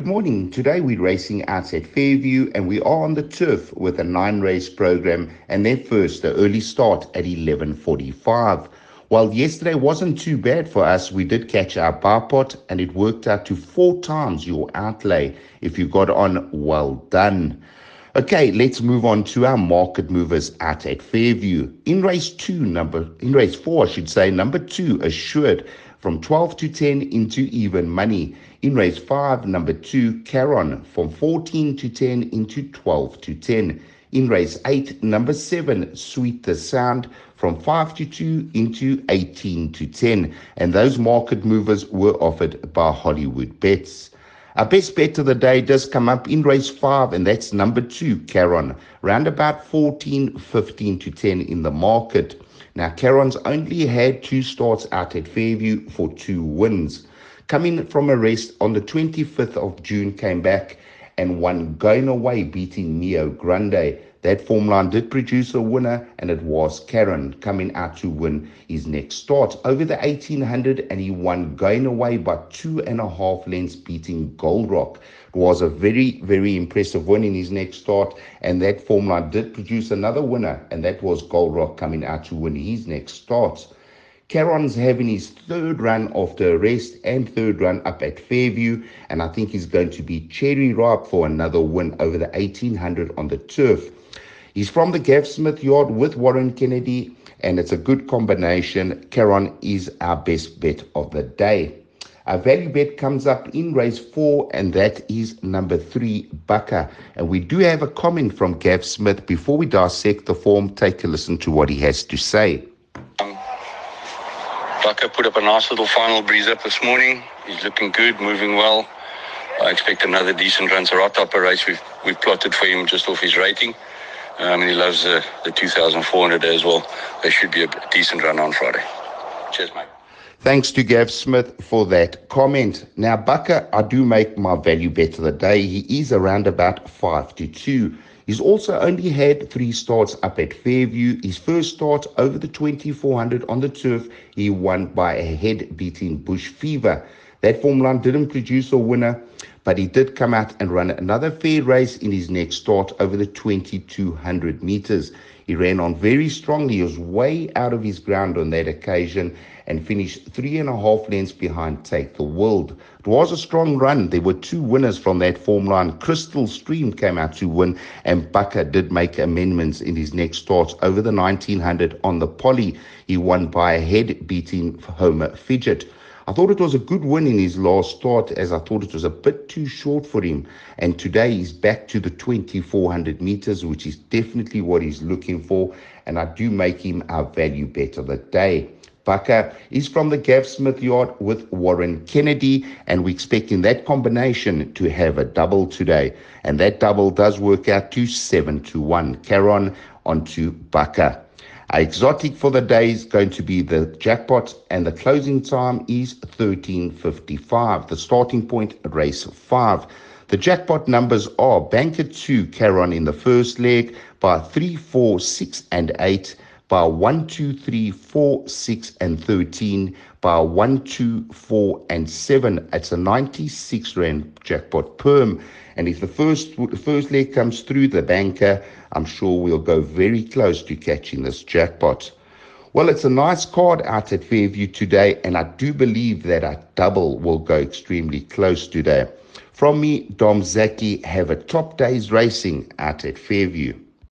Good morning. Today we're racing out at Fairview and we are on the turf with a nine race program and their first, the early start at 11.45. While yesterday wasn't too bad for us, we did catch our bar pot and it worked out to four times your outlay. If you got on, well done. Okay, let's move on to our market movers out at Fairview. In race two, number in race four, I should say, number two, assured from 12 to 10 into even money. In race 5, number 2, Caron, from 14 to 10 into 12 to 10. In race 8, number 7, Sweet the Sound, from 5 to 2 into 18 to 10. And those market movers were offered by Hollywood Bets. Our best bet of the day does come up in race 5, and that's number 2, Caron, round about 14, 15 to 10 in the market. Now, Caron's only had two starts out at Fairview for two wins. Coming from a rest on the 25th of June, came back and won going away, beating Neo Grande. That form line did produce a winner, and it was Caron coming out to win his next start over the 1800, and he won going away by two and a half lengths, beating Gold Rock. It was a very, very impressive win in his next start, and that form line did produce another winner, and that was Gold Rock coming out to win his next start. Caron's having his third run after a rest and third run up at Fairview, and I think he's going to be cherry ripe for another win over the 1800 on the turf. He's from the Gav Smith yard with Warren Kennedy, and it's a good combination. Caron is our best bet of the day. Our value bet comes up in race four, and that is number three, Bucker. And we do have a comment from Gav Smith. Before we dissect the form, take a listen to what he has to say. Bucker put up a nice little final breeze up this morning. He's looking good, moving well. I expect another decent run. So right up a race we've, we've plotted for him just off his rating. Um, and he loves the, the 2,400 as well. There should be a decent run on Friday. Cheers, mate. Thanks to Gav Smith for that comment. Now, Bucker, I do make my value bet of the day. He is around about 5 to 2. He's also only had three starts up at Fairview. His first start over the 2400 on the turf, he won by a head beating Bush Fever. That form line didn't produce a winner, but he did come out and run another fair race in his next start over the 2200 meters. He ran on very strongly. He was way out of his ground on that occasion and finished three and a half lengths behind Take the World. It was a strong run. There were two winners from that form line. Crystal Stream came out to win, and Bucker did make amendments in his next starts over the 1900 on the poly. He won by a head, beating Homer Fidget. I thought it was a good win in his last start, as I thought it was a bit too short for him. And today he's back to the 2400 meters, which is definitely what he's looking for. And I do make him our value bet of the day. Bucker is from the Gav Smith yard with Warren Kennedy, and we're expecting that combination to have a double today. And that double does work out to 7 to 1. Caron onto Bucker. Our exotic for the day is going to be the jackpot, and the closing time is 13.55. The starting point, race 5. The jackpot numbers are Banker 2, Caron in the first leg by 3, 4, 6, and 8 by 1, 2, 3, 4, 6, and 13, by 1, 2, 4, and 7. It's a 96 Rand jackpot perm. And if the first, first leg comes through the banker, I'm sure we'll go very close to catching this jackpot. Well, it's a nice card out at Fairview today, and I do believe that a double will go extremely close today. From me, Dom Zaki, have a top day's racing out at Fairview.